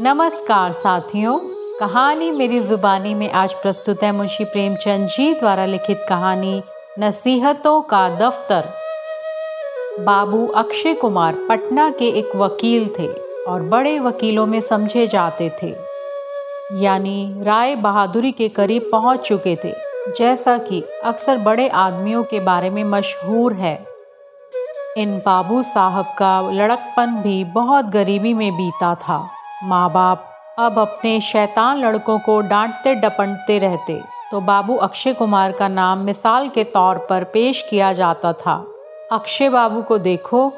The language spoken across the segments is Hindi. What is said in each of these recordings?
नमस्कार साथियों। कहानी मेरी जुबानी में आज प्रस्तुत है मुंशी प्रेमचंद जी द्वारा लिखित कहानी, नसीहतों का दफ्तर। बाबू अक्षय कुमार पटना के एक वकील थे और बड़े वकीलों में समझे जाते थे। यानी राय बहादुरी के करीब पहुँच चुके थे, जैसा कि अक्सर बड़े आदमियों के बारे में मशहूर है। इन बाबू साहब का लड़कपन भी बहुत गरीबी में बीता था। माँ बाप अब अपने शैतान लड़कों को डांटते, डपटते रहते। तो बाबू अक्षय कुमार का नाम मिसाल के तौर पर पेश किया जाता था। अक्षय बाबू को देखो,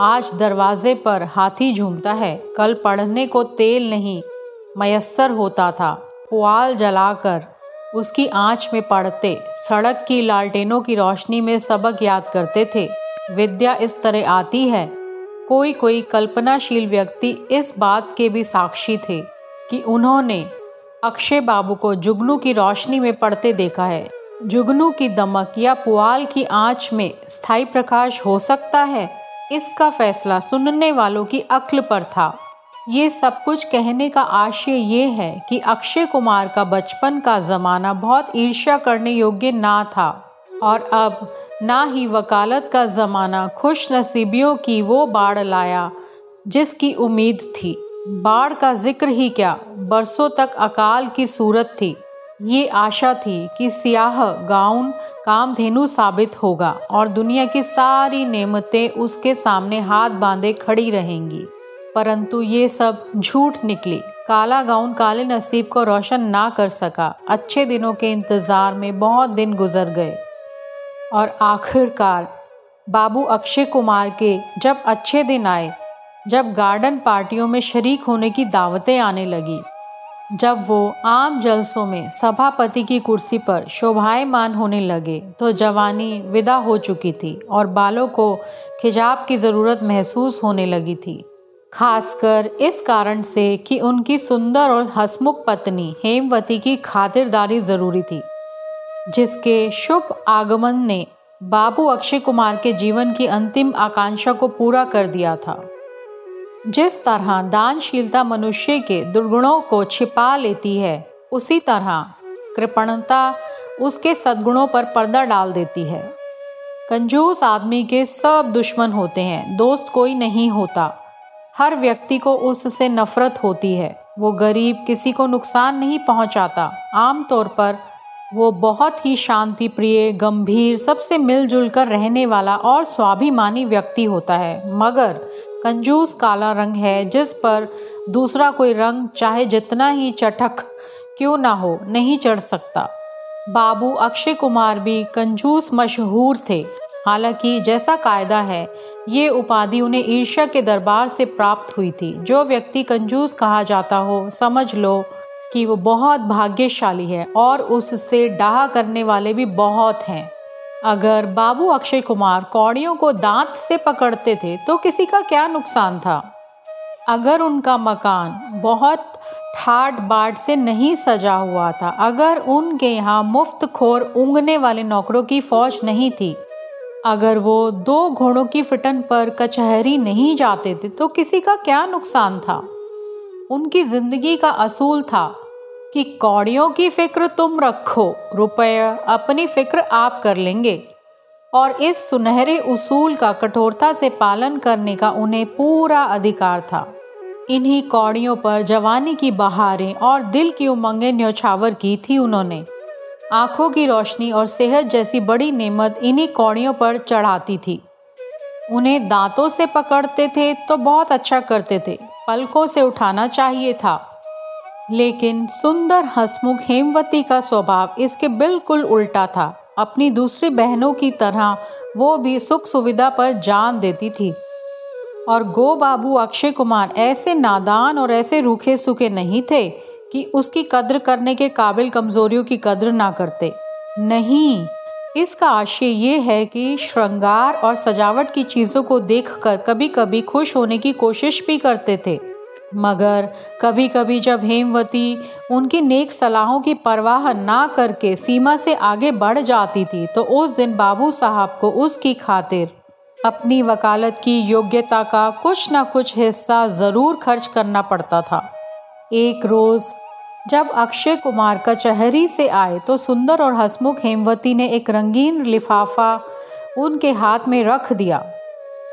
आज दरवाजे पर हाथी झूमता है। कल पढ़ने को तेल नहीं मयसर होता था। पुआल जलाकर उसकी आँच में पढ़ते सड़क की लालटेनों की रोशनी में सबक याद करते थे। विद्या इस तरह आती है कोई कोई कल्पनाशील व्यक्ति इस बात के भी साक्षी थे कि उन्होंने अक्षय बाबू को जुगनू की रोशनी में पढ़ते देखा है। जुगनू की दमक या पुआल की आँच में स्थायी प्रकाश हो सकता है, इसका फैसला सुनने वालों की अक्ल पर था। ये सब कुछ कहने का आशय ये है कि अक्षय कुमार का बचपन का ज़माना बहुत ईर्ष्या करने योग्य ना था। और अब ना ही वकालत का ज़माना खुश नसीबियों की वो बाढ़ लाया, जिसकी उम्मीद थी। बाढ़ का ज़िक्र ही क्या? बरसों तक अकाल की सूरत थी। ये आशा थी कि सियाह, गाउन, कामधेनु साबित होगा और दुनिया की सारी नेमतें उसके सामने हाथ बांधे खड़ी रहेंगी। परंतु ये सब झूठ निकली। काला गाउन काले नसीब को रोशन ना कर सका। अच्छे दिनों के इंतज़ार में बहुत दिन गुजर गए। और आखिरकार बाबू अक्षय कुमार के जब अच्छे दिन आए, जब गार्डन पार्टियों में शरीक होने की दावतें आने लगी, जब वो आम जलसों में सभापति की कुर्सी पर शोभायमान होने लगे तो जवानी विदा हो चुकी थी और बालों को खिजाब की ज़रूरत महसूस होने लगी थी। खासकर इस कारण से कि उनकी सुंदर और हसमुख पत्नी हेमवती की खातिरदारी ज़रूरी थी। जिसके शुभ आगमन ने बाबू अक्षय कुमार के जीवन की अंतिम आकांक्षा को पूरा कर दिया था। जिस तरह दानशीलता मनुष्य के दुर्गुणों को छिपा लेती है, उसी तरह कृपणता उसके सद्गुणों पर पर्दा डाल देती है। कंजूस आदमी के सब दुश्मन होते हैं, दोस्त कोई नहीं होता। हर व्यक्ति को उससे नफरत होती है, वो गरीब किसी को नुकसान नहीं पहुंचाता। आमतौर पर वो बहुत ही शांति प्रिय गंभीर, सबसे मिलजुल कर रहने वाला और स्वाभिमानी व्यक्ति होता है। मगर कंजूस काला रंग है, जिस पर दूसरा कोई रंग चाहे जितना ही चटक क्यों ना हो, नहीं चढ़ सकता। बाबू अक्षय कुमार भी कंजूस मशहूर थे। हालाँकि जैसा कायदा है, ये उपाधि उन्हें ईर्ष्या के दरबार से प्राप्त हुई थी। जो व्यक्ति कंजूस कहा जाता हो, समझ लो कि वो बहुत भाग्यशाली है और उससे डाह करने वाले भी बहुत हैं। अगर बाबू अक्षय कुमार कौड़ियों को दांत से पकड़ते थे तो किसी का क्या नुकसान था? अगर उनका मकान बहुत ठाट बाट से नहीं सजा हुआ था, अगर उनके यहाँ मुफ़्त खोर ऊँगने वाले नौकरों की फौज नहीं थी, अगर वो दो घोड़ों की फिटन पर कचहरी नहीं जाते थे तो किसी का क्या नुकसान था? उनकी ज़िंदगी का असूल था। कि कौड़ियों की फ़िक्र तुम रखो, रुपया अपनी फ़िक्र आप कर लेंगे। और इस सुनहरे उसूल का कठोरता से पालन करने का उन्हें पूरा अधिकार था। इन्हीं कौड़ियों पर जवानी की बहारें और दिल की उमंगें न्यौछावर की थी उन्होंने। आँखों की रोशनी और सेहत जैसी बड़ी नेमत इन्हीं कौड़ियों पर चढ़ाती थी। उन्हें दांतों से पकड़ते थे तो बहुत अच्छा करते थे, पलकों से उठाना चाहिए था। लेकिन सुंदर हसमुख हेमवती का स्वभाव इसके बिल्कुल उल्टा था। अपनी दूसरी बहनों की तरह वो भी सुख सुविधा पर जान देती थी। और गो बाबू अक्षय कुमार ऐसे नादान और ऐसे रूखे सूखे नहीं थे कि उसकी कद्र करने के काबिल कमजोरियों की कद्र ना करते। नहीं, इसका आशय ये है कि श्रृंगार और सजावट की चीज़ों को देखकर कभी कभी खुश होने की कोशिश भी करते थे। मगर कभी कभी जब हेमवती उनकी नेक सलाहों की परवाह ना करके सीमा से आगे बढ़ जाती थी तो उस दिन बाबू साहब को उसकी खातिर अपनी वकालत की योग्यता का कुछ ना कुछ हिस्सा ज़रूर खर्च करना पड़ता था। एक रोज़ जब अक्षय कुमार कचहरी से आए तो सुंदर और हसमुख हेमवती ने एक रंगीन लिफाफा उनके हाथ में रख दिया।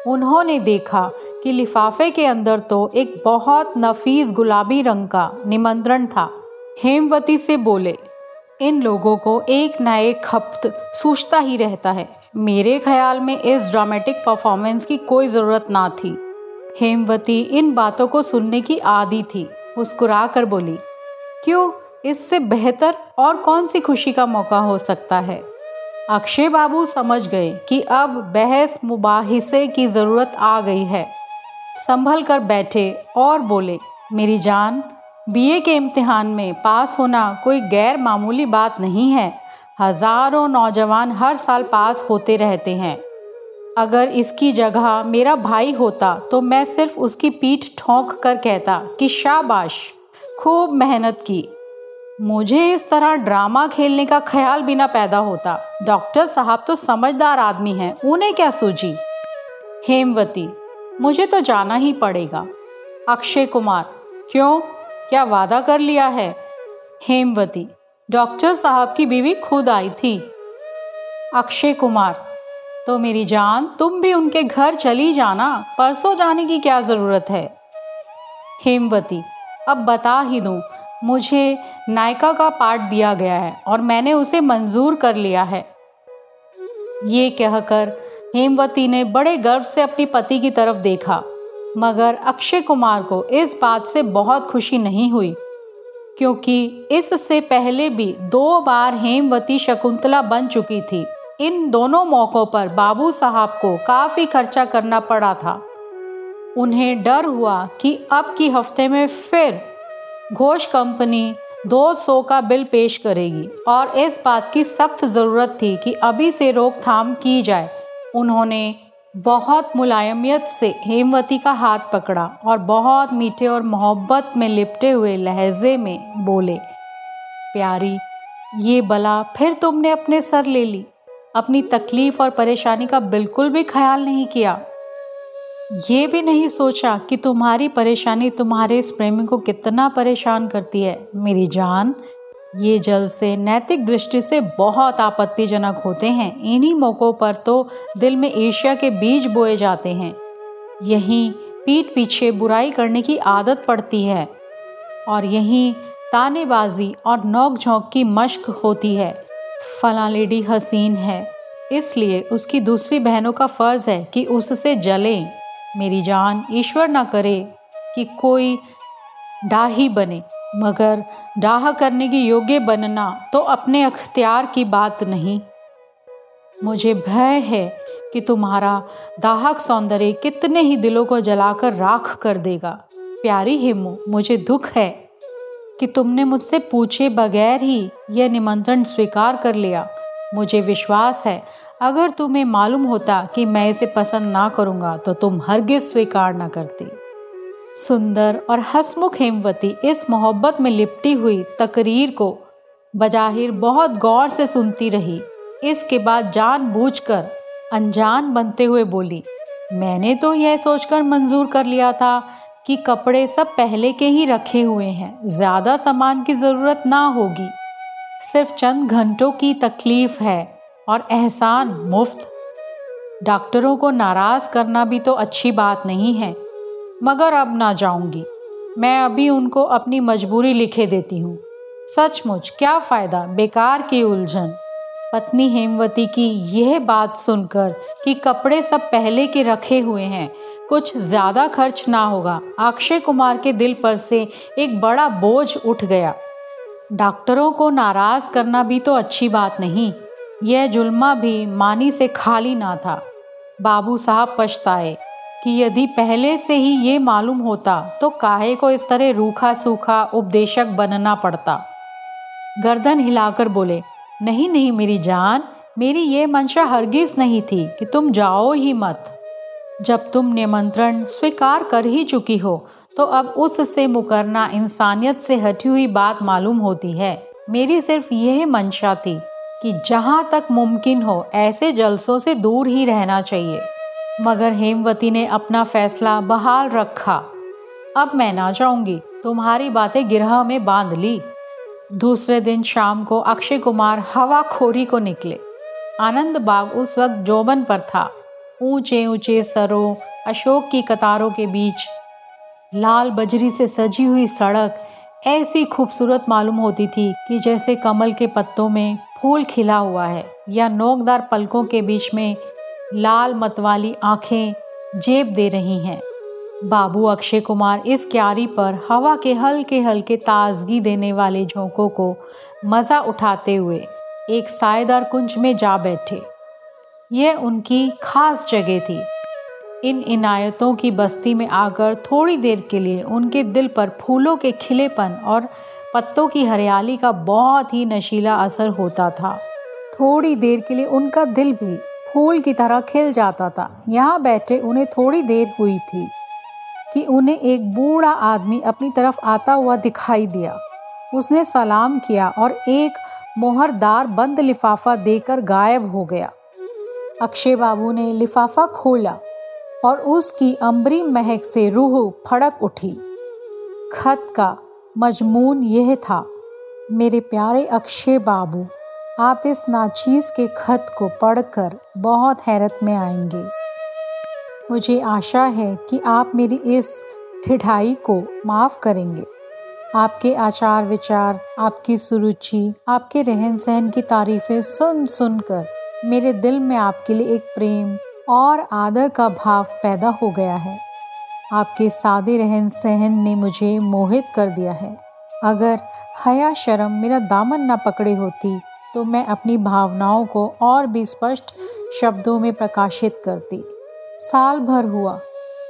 उन्होंने देखा कि लिफाफे के अंदर तो एक बहुत नफीस गुलाबी रंग का निमंत्रण था। हेमवती से बोले, इन लोगों को एक न एक खपत सूझता ही रहता है। मेरे ख्याल में इस ड्रामेटिक परफॉर्मेंस की कोई ज़रूरत ना थी हेमवती इन बातों को सुनने की आदि थी। मुस्कुरा कर बोली, क्यों? इससे बेहतर और कौन सी खुशी का मौका हो सकता है? अक्षय बाबू समझ गए कि अब बहस मुबाहिसे की ज़रूरत आ गई है। संभल कर बैठे और बोले, मेरी जान, बीए के इम्तिहान में पास होना कोई गैर मामूली बात नहीं है। हज़ारों नौजवान हर साल पास होते रहते हैं। अगर इसकी जगह मेरा भाई होता तो मैं सिर्फ़ उसकी पीठ ठोंक कर कहता कि शाबाश, खूब मेहनत की। मुझे इस तरह ड्रामा खेलने का ख्याल भी ना पैदा होता। डॉक्टर साहब तो समझदार आदमी हैं, उन्हें क्या सूझी? हेमवती मुझे तो जाना ही पड़ेगा। अक्षय कुमार, क्यों? क्या वादा कर लिया है? हेमवती, डॉक्टर साहब की बीवी खुद आई थी। अक्षय कुमार तो मेरी जान, तुम भी उनके घर चली जाना। परसों जाने की क्या ज़रूरत है? हेमवती, अब बता ही दूँ, मुझे नायका का पार्ट दिया गया है और मैंने उसे मंजूर कर लिया है। ये कहकर हेमवती ने बड़े गर्व से अपनी पति की तरफ़ देखा, मगर अक्षय कुमार को इस बात से बहुत खुशी नहीं हुई, क्योंकि इससे पहले भी दो बार हेमवती शकुंतला बन चुकी थी। इन दोनों मौक़ों पर बाबू साहब को काफ़ी खर्चा करना पड़ा था। उन्हें डर हुआ कि अब की हफ़्ते में फिर घोष कंपनी 200 का बिल पेश करेगी, और इस बात की सख्त ज़रूरत थी कि अभी से रोकथाम की जाए। उन्होंने बहुत मुलायमियत से हेमवती का हाथ पकड़ा और बहुत मीठे और मोहब्बत में लिपटे हुए लहजे में बोले, प्यारी, ये बला फिर तुमने अपने सर ले ली। अपनी तकलीफ़ और परेशानी का बिल्कुल भी ख्याल नहीं किया। ये भी नहीं सोचा कि तुम्हारी परेशानी तुम्हारे इस प्रेमी को कितना परेशान करती है। मेरी जान ये जल से, नैतिक दृष्टि से बहुत आपत्तिजनक होते हैं। इन्हीं मौक़ों पर तो दिल में ईर्ष्या के बीज बोए जाते हैं। यहीं पीठ पीछे बुराई करने की आदत पड़ती है और यहीं तानेबाजी और नोक झोंक की मश्क होती है। फला लेडी हसीन है, इसलिए उसकी दूसरी बहनों का फ़र्ज़ है कि उससे जलें। मेरी जान ईश्वर ना करे कि कोई डाही बने। मगर डाह करने की योग्य बनना तो अपने अख्तियार की बात नहीं। मुझे भय है कि तुम्हारा दाहक सौंदर्य कितने ही दिलों को जलाकर राख कर देगा। प्यारी हिमू, मुझे दुख है कि तुमने मुझसे पूछे बगैर ही यह निमंत्रण स्वीकार कर लिया। मुझे विश्वास है, अगर तुम्हें मालूम होता कि मैं इसे पसंद ना करूँगा तो तुम हरगिज स्वीकार ना करती। सुंदर और हसमुख हेमवती इस मोहब्बत में लिपटी हुई तकरीर को बजाहिर बहुत गौर से सुनती रही। इसके बाद जान जानबूझकर अनजान बनते हुए बोली, मैंने तो यह सोचकर मंजूर कर लिया था कि कपड़े सब पहले के ही रखे हुए हैं, ज़्यादा सामान की ज़रूरत ना होगी। सिर्फ़ चंद घंटों की तकलीफ़ है और एहसान मुफ़्त। डॉक्टरों को नाराज़ करना भी तो अच्छी बात नहीं है। मगर अब ना जाऊँगी। मैं अभी उनको अपनी मजबूरी लिखे देती हूँ। सचमुच, क्या फ़ायदा? बेकार की उलझन। पत्नी हेमवती की यह बात सुनकर कि कपड़े सब पहले के रखे हुए हैं, कुछ ज़्यादा खर्च ना होगा, अक्षय कुमार के दिल पर से एक बड़ा बोझ उठ गया। डॉक्टरों को नाराज़ करना भी तो अच्छी बात नहीं, यह जुल्मा भी मानी से खाली ना था। बाबू साहब पछताए। कि यदि पहले से ही ये मालूम होता तो काहे को इस तरह रूखा सूखा उपदेशक बनना पड़ता? गर्दन हिलाकर बोले, नहीं नहीं, मेरी जान, मेरी ये मंशा हरगिज नहीं थी कि तुम जाओ ही मत। जब तुम निमंत्रण स्वीकार कर ही चुकी हो तो अब उससे मुकरना इंसानियत से हटी हुई बात मालूम होती है। मेरी सिर्फ़ यह मंशा थी कि जहाँ तक मुमकिन हो, ऐसे जलसों से दूर ही रहना चाहिए। मगर हेमवती ने अपना फैसला बहाल रखा। अब मैं ना जाऊँगी, तुम्हारी बातें गिरह में बाँध ली। दूसरे दिन शाम को अक्षय कुमार हवा खोरी को निकले। आनंद बाग उस वक्त जोबन पर था। ऊँचे ऊँचे सरों, अशोक की कतारों के बीच, लाल बजरी से सजी हुई सड़क, ऐसी खूबसूरत मालूम होती थी कि जैसे कमल के पत्तों में फूल खिला हुआ है, या नोकदार पलकों के बीच में लाल मतवाली आँखें जेब दे रही हैं। बाबू अक्षय कुमार इस क्यारी पर हवा के हल्के हल्के ताजगी देने वाले झोंकों को मज़ा उठाते हुए एक सायेदार कुंज में जा बैठे। यह उनकी खास जगह थी। इन इनायतों की बस्ती में आकर थोड़ी देर के लिए उनके दिल पर फूलों के खिलेपन और पत्तों की हरियाली का बहुत ही नशीला असर होता था। थोड़ी देर के लिए उनका दिल भी फूल की तरह खिल जाता था। यहाँ बैठे उन्हें थोड़ी देर हुई थी कि उन्हें एक बूढ़ा आदमी अपनी तरफ़ आता हुआ दिखाई दिया। उसने सलाम किया और एक मोहरदार बंद लिफाफा देकर गायब हो गया। अक्षय बाबू ने लिफाफा खोला और उसकी अम्बरी महक से रूह फड़क उठी। खत का मजमून यह था, मेरे प्यारे अक्षय बाबू आप इस नाचीज़ के खत को पढ़कर बहुत हैरत में आएँगे। मुझे आशा है कि आप मेरी इस ठिठाई को माफ़ करेंगे। आपके आचार विचार, आपकी सुरुचि, आपके रहन सहन की तारीफ़ें सुन सुनकर मेरे दिल में आपके लिए एक प्रेम और आदर का भाव पैदा हो गया है। आपके सादे रहन सहन ने मुझे मोहित कर दिया है। अगर हया शर्म मेरा दामन ना पकड़े होती तो मैं अपनी भावनाओं को और भी स्पष्ट शब्दों में प्रकाशित करती। साल भर हुआ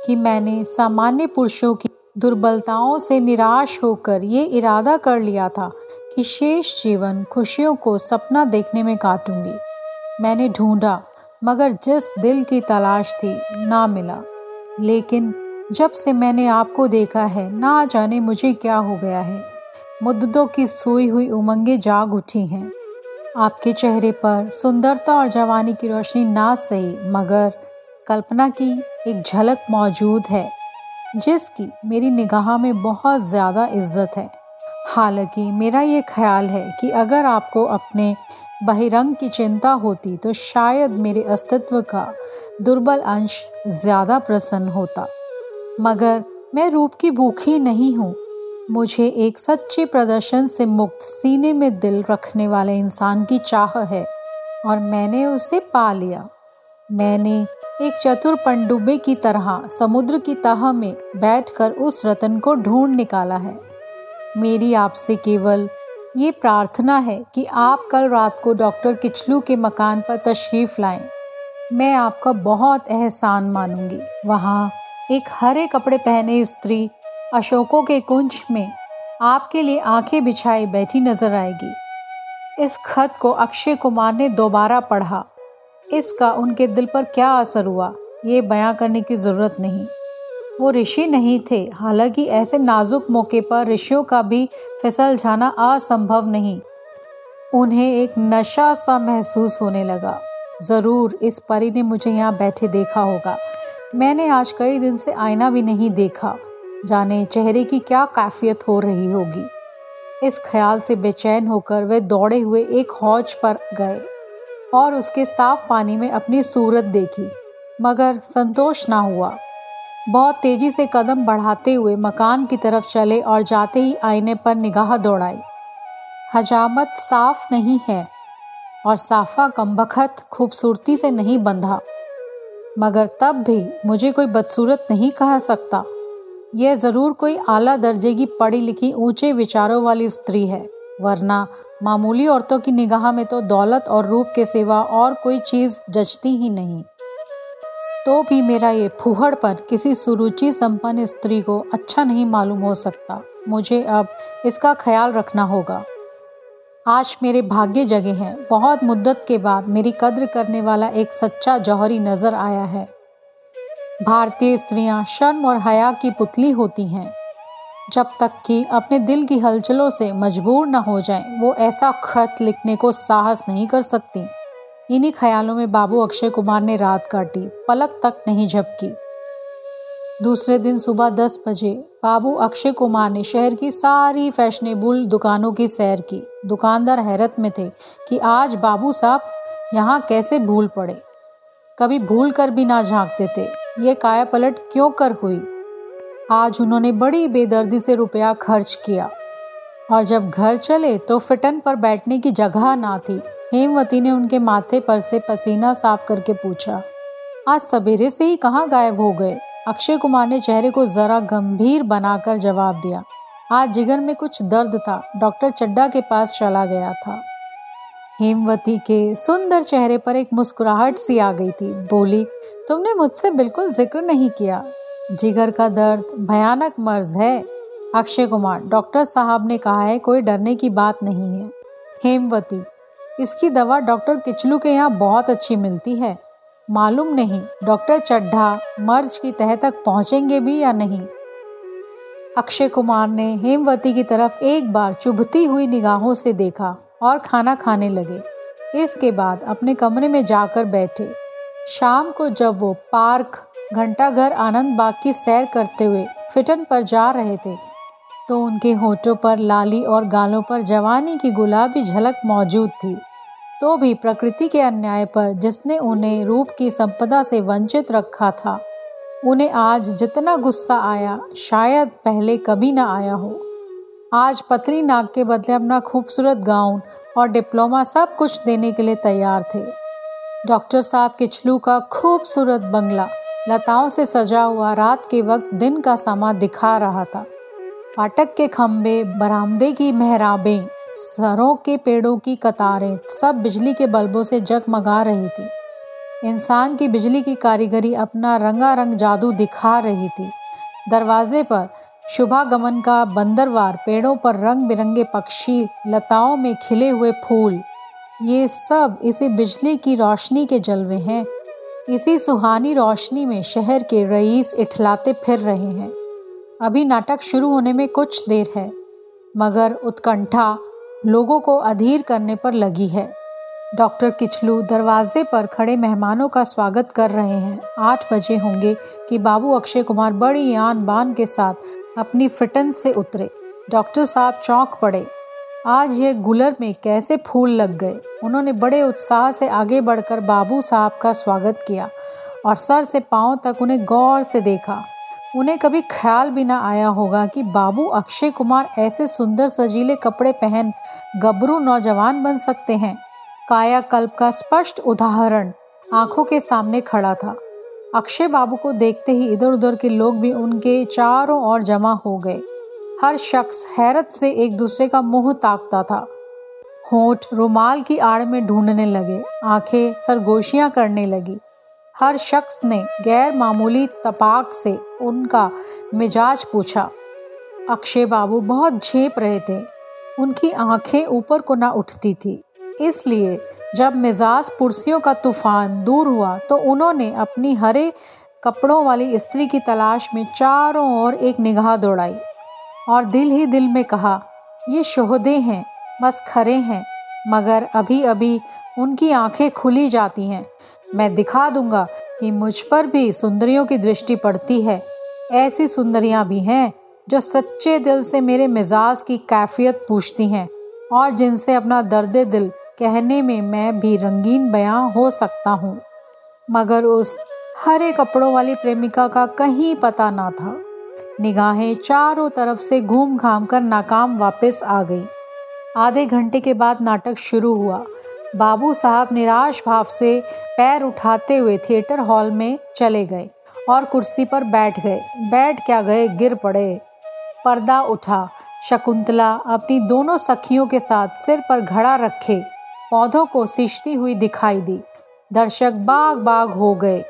कि मैंने सामान्य पुरुषों की दुर्बलताओं से निराश होकर ये इरादा कर लिया था कि शेष जीवन खुशियों को सपना देखने में काटूँगी। मैंने ढूंढा, मगर जिस दिल की तलाश थी, ना मिला। लेकिन जब से मैंने आपको देखा है, ना जाने मुझे क्या हो गया है। मुद्दों की सोई हुई उमंगें जाग उठी हैं। आपके चेहरे पर सुंदरता और जवानी की रोशनी ना सही मगर कल्पना की एक झलक मौजूद है, जिसकी मेरी निगाह में बहुत ज़्यादा इज़्ज़त है। हालाँकि मेरा ये ख्याल है कि अगर आपको अपने बहिरंग की चिंता होती तो शायद मेरे अस्तित्व का दुर्बल अंश ज़्यादा प्रसन्न होता। मगर मैं रूप की भूखी नहीं हूँ मुझे एक सच्चे प्रदर्शन से मुक्त सीने में दिल रखने वाले इंसान की चाह है, और मैंने उसे पा लिया। मैंने एक चतुर पंडुबे की तरह समुद्र की तह में बैठकर उस रतन को ढूंढ निकाला है। मेरी आपसे केवल ये प्रार्थना है कि आप कल रात को डॉक्टर किचलू के मकान पर तशरीफ़ लाएँ। मैं आपका बहुत एहसान मानूँगी। वहाँ एक हरे कपड़े पहने स्त्री अशोकों के कुंज में आपके लिए आँखें बिछाई बैठी नज़र आएगी। इस खत को अक्षय कुमार ने दोबारा पढ़ा। इसका उनके दिल पर क्या असर हुआ, ये बयां करने की ज़रूरत नहीं। वो ऋषि नहीं थे, हालाँकि ऐसे नाजुक मौके पर ऋषियों का भी फिसल जाना असंभव नहीं। उन्हें एक नशा सा महसूस होने लगा। ज़रूर इस परी ने मुझे यहाँ बैठे देखा होगा। मैंने आज कई दिन से आईना भी नहीं देखा। जाने चेहरे की क्या कैफियत हो रही होगी। इस ख्याल से बेचैन होकर वे दौड़े हुए एक हौज पर गए और उसके साफ़ पानी में अपनी सूरत देखी, मगर संतोष ना हुआ। बहुत तेज़ी से कदम बढ़ाते हुए मकान की तरफ़ चले और जाते ही आईने पर निगाह दौड़ाई। हजामत साफ़ नहीं है और साफा कमबखत खूबसूरती से नहीं बंधा, मगर तब भी मुझे कोई बदसूरत नहीं कह सकता। यह ज़रूर कोई आला दर्जे की पढ़ी लिखी ऊँचे विचारों वाली स्त्री है, वरना मामूली औरतों की निगाह में तो दौलत और रूप के सिवा और कोई चीज़ जचती ही नहीं। तो भी मेरा ये फूहड़ पर किसी सुरुचि संपन्न स्त्री को अच्छा नहीं मालूम हो सकता। मुझे अब इसका ख्याल रखना होगा। आज मेरे भाग्य जगह हैं। बहुत मुद्दत के बाद मेरी कद्र करने वाला एक सच्चा जौहरी नज़र आया है। भारतीय स्त्रियाँ शर्म और हया की पुतली होती हैं। जब तक कि अपने दिल की हलचलों से मजबूर न हो जाएँ, वो ऐसा खत लिखने को साहस नहीं कर सकती। इन्हीं ख्यालों में बाबू अक्षय कुमार ने रात काटी पलक तक नहीं झपकी। दूसरे दिन सुबह दस बजे बाबू अक्षय कुमार ने शहर की सारी फैशनेबल दुकानों की सैर की। दुकानदार हैरत में थे कि आज बाबू साहब यहाँ कैसे भूल पड़े। कभी भूल कर भी ना झांकते थे। ये काया पलट क्यों कर हुई? आज उन्होंने बड़ी बेदर्दी से रुपया खर्च किया। और जब घर चले तो फिटन पर बैठने की जगह ना थी। हेमवती ने उनके माथे पर से पसीना साफ़ करके पूछा, आज सवेरे से ही कहाँ गायब हो गए? अक्षय कुमार ने चेहरे को जरा गंभीर बनाकर जवाब दिया, आज जिगर में कुछ दर्द था। डॉक्टर चड्डा के पास चला गया था। हेमवती के सुंदर चेहरे पर एक मुस्कुराहट सी आ गई थी। बोली, तुमने मुझसे बिल्कुल ज़िक्र नहीं किया। जिगर का दर्द भयानक मर्ज है। अक्षय कुमार, डॉक्टर साहब ने कहा है, कोई डरने की बात नहीं है। हेमवती, इसकी दवा डॉक्टर किचलू के यहाँ बहुत अच्छी मिलती है। मालूम नहीं, डॉक्टर चड्ढा मर्ज की तह तक पहुँचेंगे भी या नहीं? अक्षय कुमार ने हेमवती की तरफ़ एक बार चुभती हुई निगाहों से देखा। और खाना खाने लगे। इसके बाद अपने कमरे में जाकर बैठे। शाम को जब वो पार्क, घंटाघर आनंद बाग की सैर करते हुए फिटन पर जा रहे थे तो उनके होठों पर लाली और गालों पर जवानी की गुलाबी झलक मौजूद थी। तो भी प्रकृति के अन्याय पर जिसने उन्हें रूप की संपदा से वंचित रखा था, उन्हें आज जितना गुस्सा आया, शायद पहले कभी ना आया हो। आज पतली नाग के बदले अपना खूबसूरत गाउन और डिप्लोमा सब कुछ देने के लिए तैयार थे। डॉक्टर साहब किचलू का खूबसूरत बंगला लताओं से सजा हुआ रात के वक्त दिन का समा दिखा रहा था। फाटक के खंभे बरामदे की मेहराबें, सरों के पेड़ों की कतारें सब बिजली के बल्बों से जगमगा रही थी। इंसान की बिजली की कारीगरी अपना रंगारंग जादू दिखा रही थी। दरवाजे पर शुभागमन का बंदरवार पेड़ों पर रंग बिरंगे पक्षी लताओं में खिले हुए फूल। ये सब इसी बिजली की रोशनी के जलवे हैं। इसी सुहानी रोशनी में शहर के रईस इठलाते फिर रहे हैं। अभी नाटक शुरू होने में कुछ देर है, मगर उत्कंठा लोगों को अधीर करने पर लगी है। डॉक्टर किचलू दरवाजे पर खड़े मेहमानों का स्वागत कर रहे हैं। आठ बजे होंगे कि बाबू अक्षय कुमार बड़ी आन बान के साथ अपनी फिटन से उतरे। डॉक्टर साहब चौंक पड़े। आज ये गुलर में कैसे फूल लग गए? उन्होंने बड़े उत्साह से आगे बढ़कर बाबू साहब का स्वागत किया और सर से पाँव तक उन्हें गौर से देखा। उन्हें कभी ख्याल भी ना आया होगा कि बाबू अक्षय कुमार ऐसे सुंदर सजीले कपड़े पहन गबरू नौजवान बन सकते हैं। कायाकल्प का स्पष्ट उदाहरण आँखों के सामने खड़ा था। अक्षय बाबू को देखते ही इधर उधर के लोग भी उनके चारों ओर जमा हो गए। हर शख्स हैरत से एक दूसरे का मुँह ताकता था। होठ रुमाल की आड़ में ढूँढने लगे, आँखें सरगोशियाँ करने लगी। हर शख्स ने गैर मामूली तपाक से उनका मिजाज पूछा। अक्षय बाबू बहुत झेप रहे थे। उनकी आँखें ऊपर को ना उठती थी, इसलिए जब मिजाज पुरसियों का तूफ़ान दूर हुआ तो उन्होंने अपनी हरे कपड़ों वाली स्त्री की तलाश में चारों ओर एक निगाह दौड़ाई और दिल ही दिल में कहा, ये शोहदे हैं, बस खरे हैं, मगर अभी अभी उनकी आँखें खुली जाती हैं। मैं दिखा दूँगा कि मुझ पर भी सुंदरियों की दृष्टि पड़ती है। ऐसी सुंदरियाँ भी हैं, जो सच्चे दिल से मेरे मिजाज की कैफियत पूछती हैं और जिनसे अपना दर्द दिल कहने में मैं भी रंगीन बयां हो सकता हूँ, मगर उस हरे कपड़ों वाली प्रेमिका का कहीं पता ना था। निगाहें चारों तरफ़ से घूम घाम कर नाकाम वापस आ गई। आधे घंटे के बाद नाटक शुरू हुआ। बाबू साहब निराश भाव से पैर उठाते हुए थिएटर हॉल में चले गए और कुर्सी पर बैठ गए। बैठ क्या गए? गिर पड़े। पर्दा उठा। शकुंतला अपनी दोनों सखियों के साथ सिर पर घड़ा रखे। पौधों को सिंचती हुई दिखाई दी। दर्शक बाग बाग हो गए।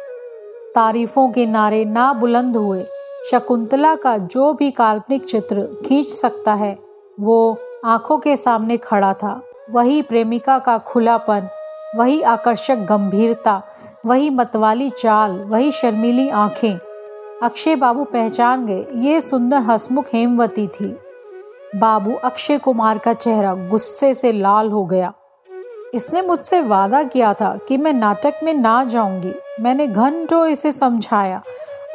तारीफों के नारे ना बुलंद हुए। शकुंतला का जो भी काल्पनिक चित्र खींच सकता है, वो आँखों के सामने खड़ा था। वही प्रेमिका का खुलापन, वही आकर्षक गंभीरता, वही मतवाली चाल, वही शर्मीली आँखें। अक्षय बाबू पहचान गए। ये सुंदर हसमुख हेमवती थी। बाबू अक्षय कुमार का चेहरा गुस्से से लाल हो गया। इसने मुझसे वादा किया था कि मैं नाटक में ना जाऊँगी। मैंने घंटों इसे समझाया।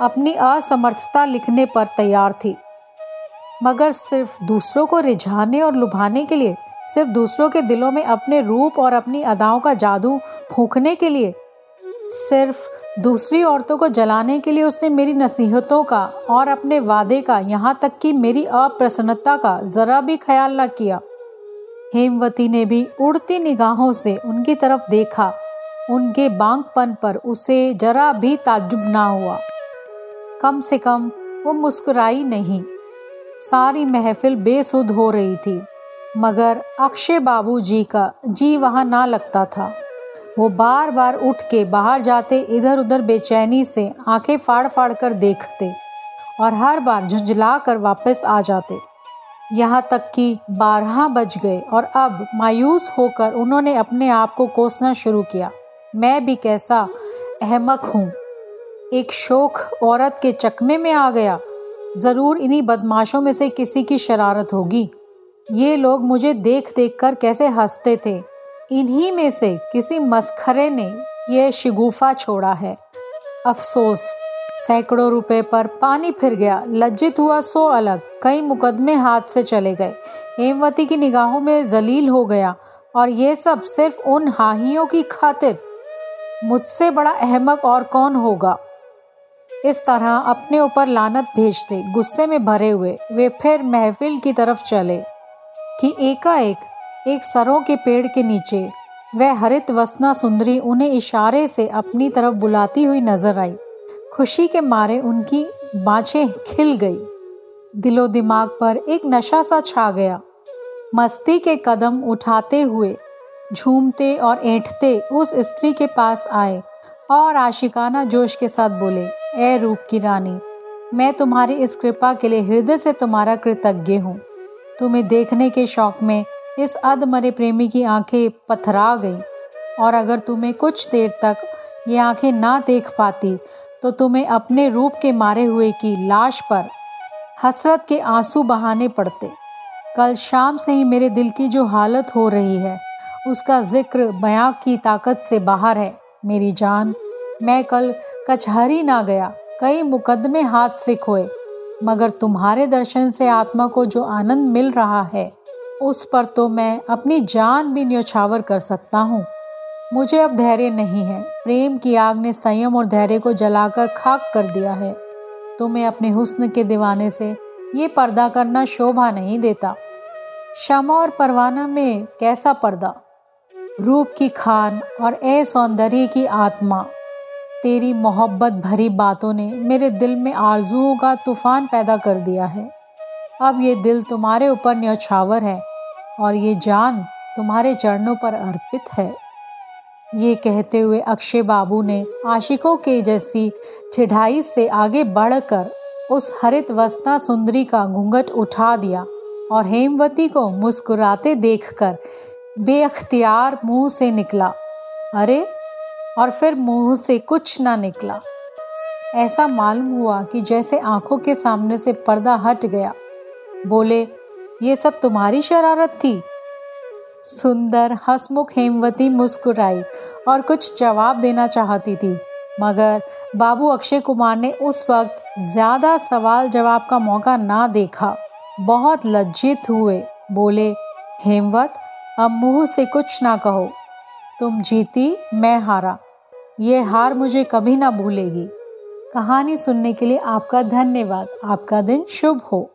अपनी असमर्थता लिखने पर तैयार थी। मगर सिर्फ़ दूसरों को रिझाने और लुभाने के लिए, सिर्फ़ दूसरों के दिलों में अपने रूप और अपनी अदाओं का जादू फूकने के लिए, सिर्फ़ दूसरी औरतों को जलाने के लिए उसने मेरी नसीहतों का और अपने वादे का, यहाँ तक कि मेरी अप्रसन्नता का, जरा भी ख्याल न किया। हेमवती ने भी उड़ती निगाहों से उनकी तरफ़ देखा। उनके बांगपन पर उसे जरा भी ताजुब ना हुआ। कम से कम वो मुस्कुराई नहीं। सारी महफिल बेसुध हो रही थी, मगर अक्षय बाबू जी का जी वहाँ ना लगता था। वो बार बार उठ के बाहर जाते इधर उधर बेचैनी से आँखें फाड़ फाड़ कर देखते और हर बार झुंझला कर वापस आ जाते। यहाँ तक कि बारह बज गए और अब मायूस होकर उन्होंने अपने आप को कोसना शुरू किया। मैं भी कैसा अहमक हूँ। एक शोक औरत के चकमे में आ गया। ज़रूर इन्हीं बदमाशों में से किसी की शरारत होगी। ये लोग मुझे देख देख कर कैसे हँसते थे। इन्हीं में से किसी मस्खरे ने यह शिगुफा छोड़ा है। अफसोस सैकड़ों रुपए पर पानी फिर गया। लज्जित हुआ सो अलग। कई मुकदमे हाथ से चले गए। हेमवती की निगाहों में जलील हो गया। और ये सब सिर्फ़ उन हाहियों की खातिर। मुझसे बड़ा अहमक और कौन होगा? इस तरह अपने ऊपर लानत भेजते, गुस्से में भरे हुए, वे फिर महफिल की तरफ़ चले कि एकाएक एक सरों के पेड़ के नीचे, वह हरित वसना सुंदरी उन्हें इशारे से अपनी तरफ़ बुलाती हुई नज़र आई। खुशी के मारे उनकी बाँछें खिल गई। दिलो दिमाग पर एक नशा सा छा गया। मस्ती के कदम उठाते हुए, झूमते और ऐंठते उस स्त्री के पास आए और आशिकाना जोश के साथ बोले, ए रूप की रानी, मैं तुम्हारी इस कृपा के लिए हृदय से तुम्हारा कृतज्ञ हूँ। तुम्हें देखने के शौक में इस अधमरे प्रेमी की आँखें पथरा गई और अगर तुम्हें कुछ देर तक ये आँखें ना देख पाती तो तुम्हें अपने रूप के मारे हुए की लाश पर हसरत के आँसू बहाने पड़ते। कल शाम से ही मेरे दिल की जो हालत हो रही है, उसका ज़िक्र बयां की ताकत से बाहर है। मेरी जान, मैं कल कचहरी ना गया, कई मुकदमे हाथ से खोए, मगर तुम्हारे दर्शन से आत्मा को जो आनंद मिल रहा है, उस पर तो मैं अपनी जान भी न्यौछावर कर सकता हूँ। मुझे अब धैर्य नहीं है। प्रेम की आग ने संयम और धैर्य को जलाकर खाक कर दिया है। तुम्हें अपने हुस्न के दीवाने से ये पर्दा करना शोभा नहीं देता। क्षमा और परवाना में कैसा पर्दा? रूप की खान और ए सौंदर्य की आत्मा। तेरी मोहब्बत भरी बातों ने मेरे दिल में आरजुओं का तूफ़ान पैदा कर दिया है। अब ये दिल तुम्हारे ऊपर न्यौछावर है और ये जान तुम्हारे चरणों पर अर्पित है। ये कहते हुए अक्षय बाबू ने आशिकों के जैसी ठिठाई से आगे बढ़कर उस हरित वस्ता सुंदरी का घूंघट उठा दिया और हेमवती को मुस्कुराते देखकर बेअख्तियार मुँह से निकला। अरे, और फिर मुँह से कुछ ना निकला। ऐसा मालूम हुआ कि जैसे आँखों के सामने से पर्दा हट गया। बोले, ये सब तुम्हारी शरारत थी? सुंदर, हसमुख हेमवती मुस्कुराई और कुछ जवाब देना चाहती थी। मगर बाबू अक्षय कुमार ने उस वक्त ज़्यादा सवाल जवाब का मौका ना देखा। बहुत लज्जित हुए। बोले, हेमवत, अब मुँह से कुछ ना कहो। तुम जीती, मैं हारा। ये हार मुझे कभी ना भूलेगी। कहानी सुनने के लिए आपका धन्यवाद। आपका दिन शुभ हो।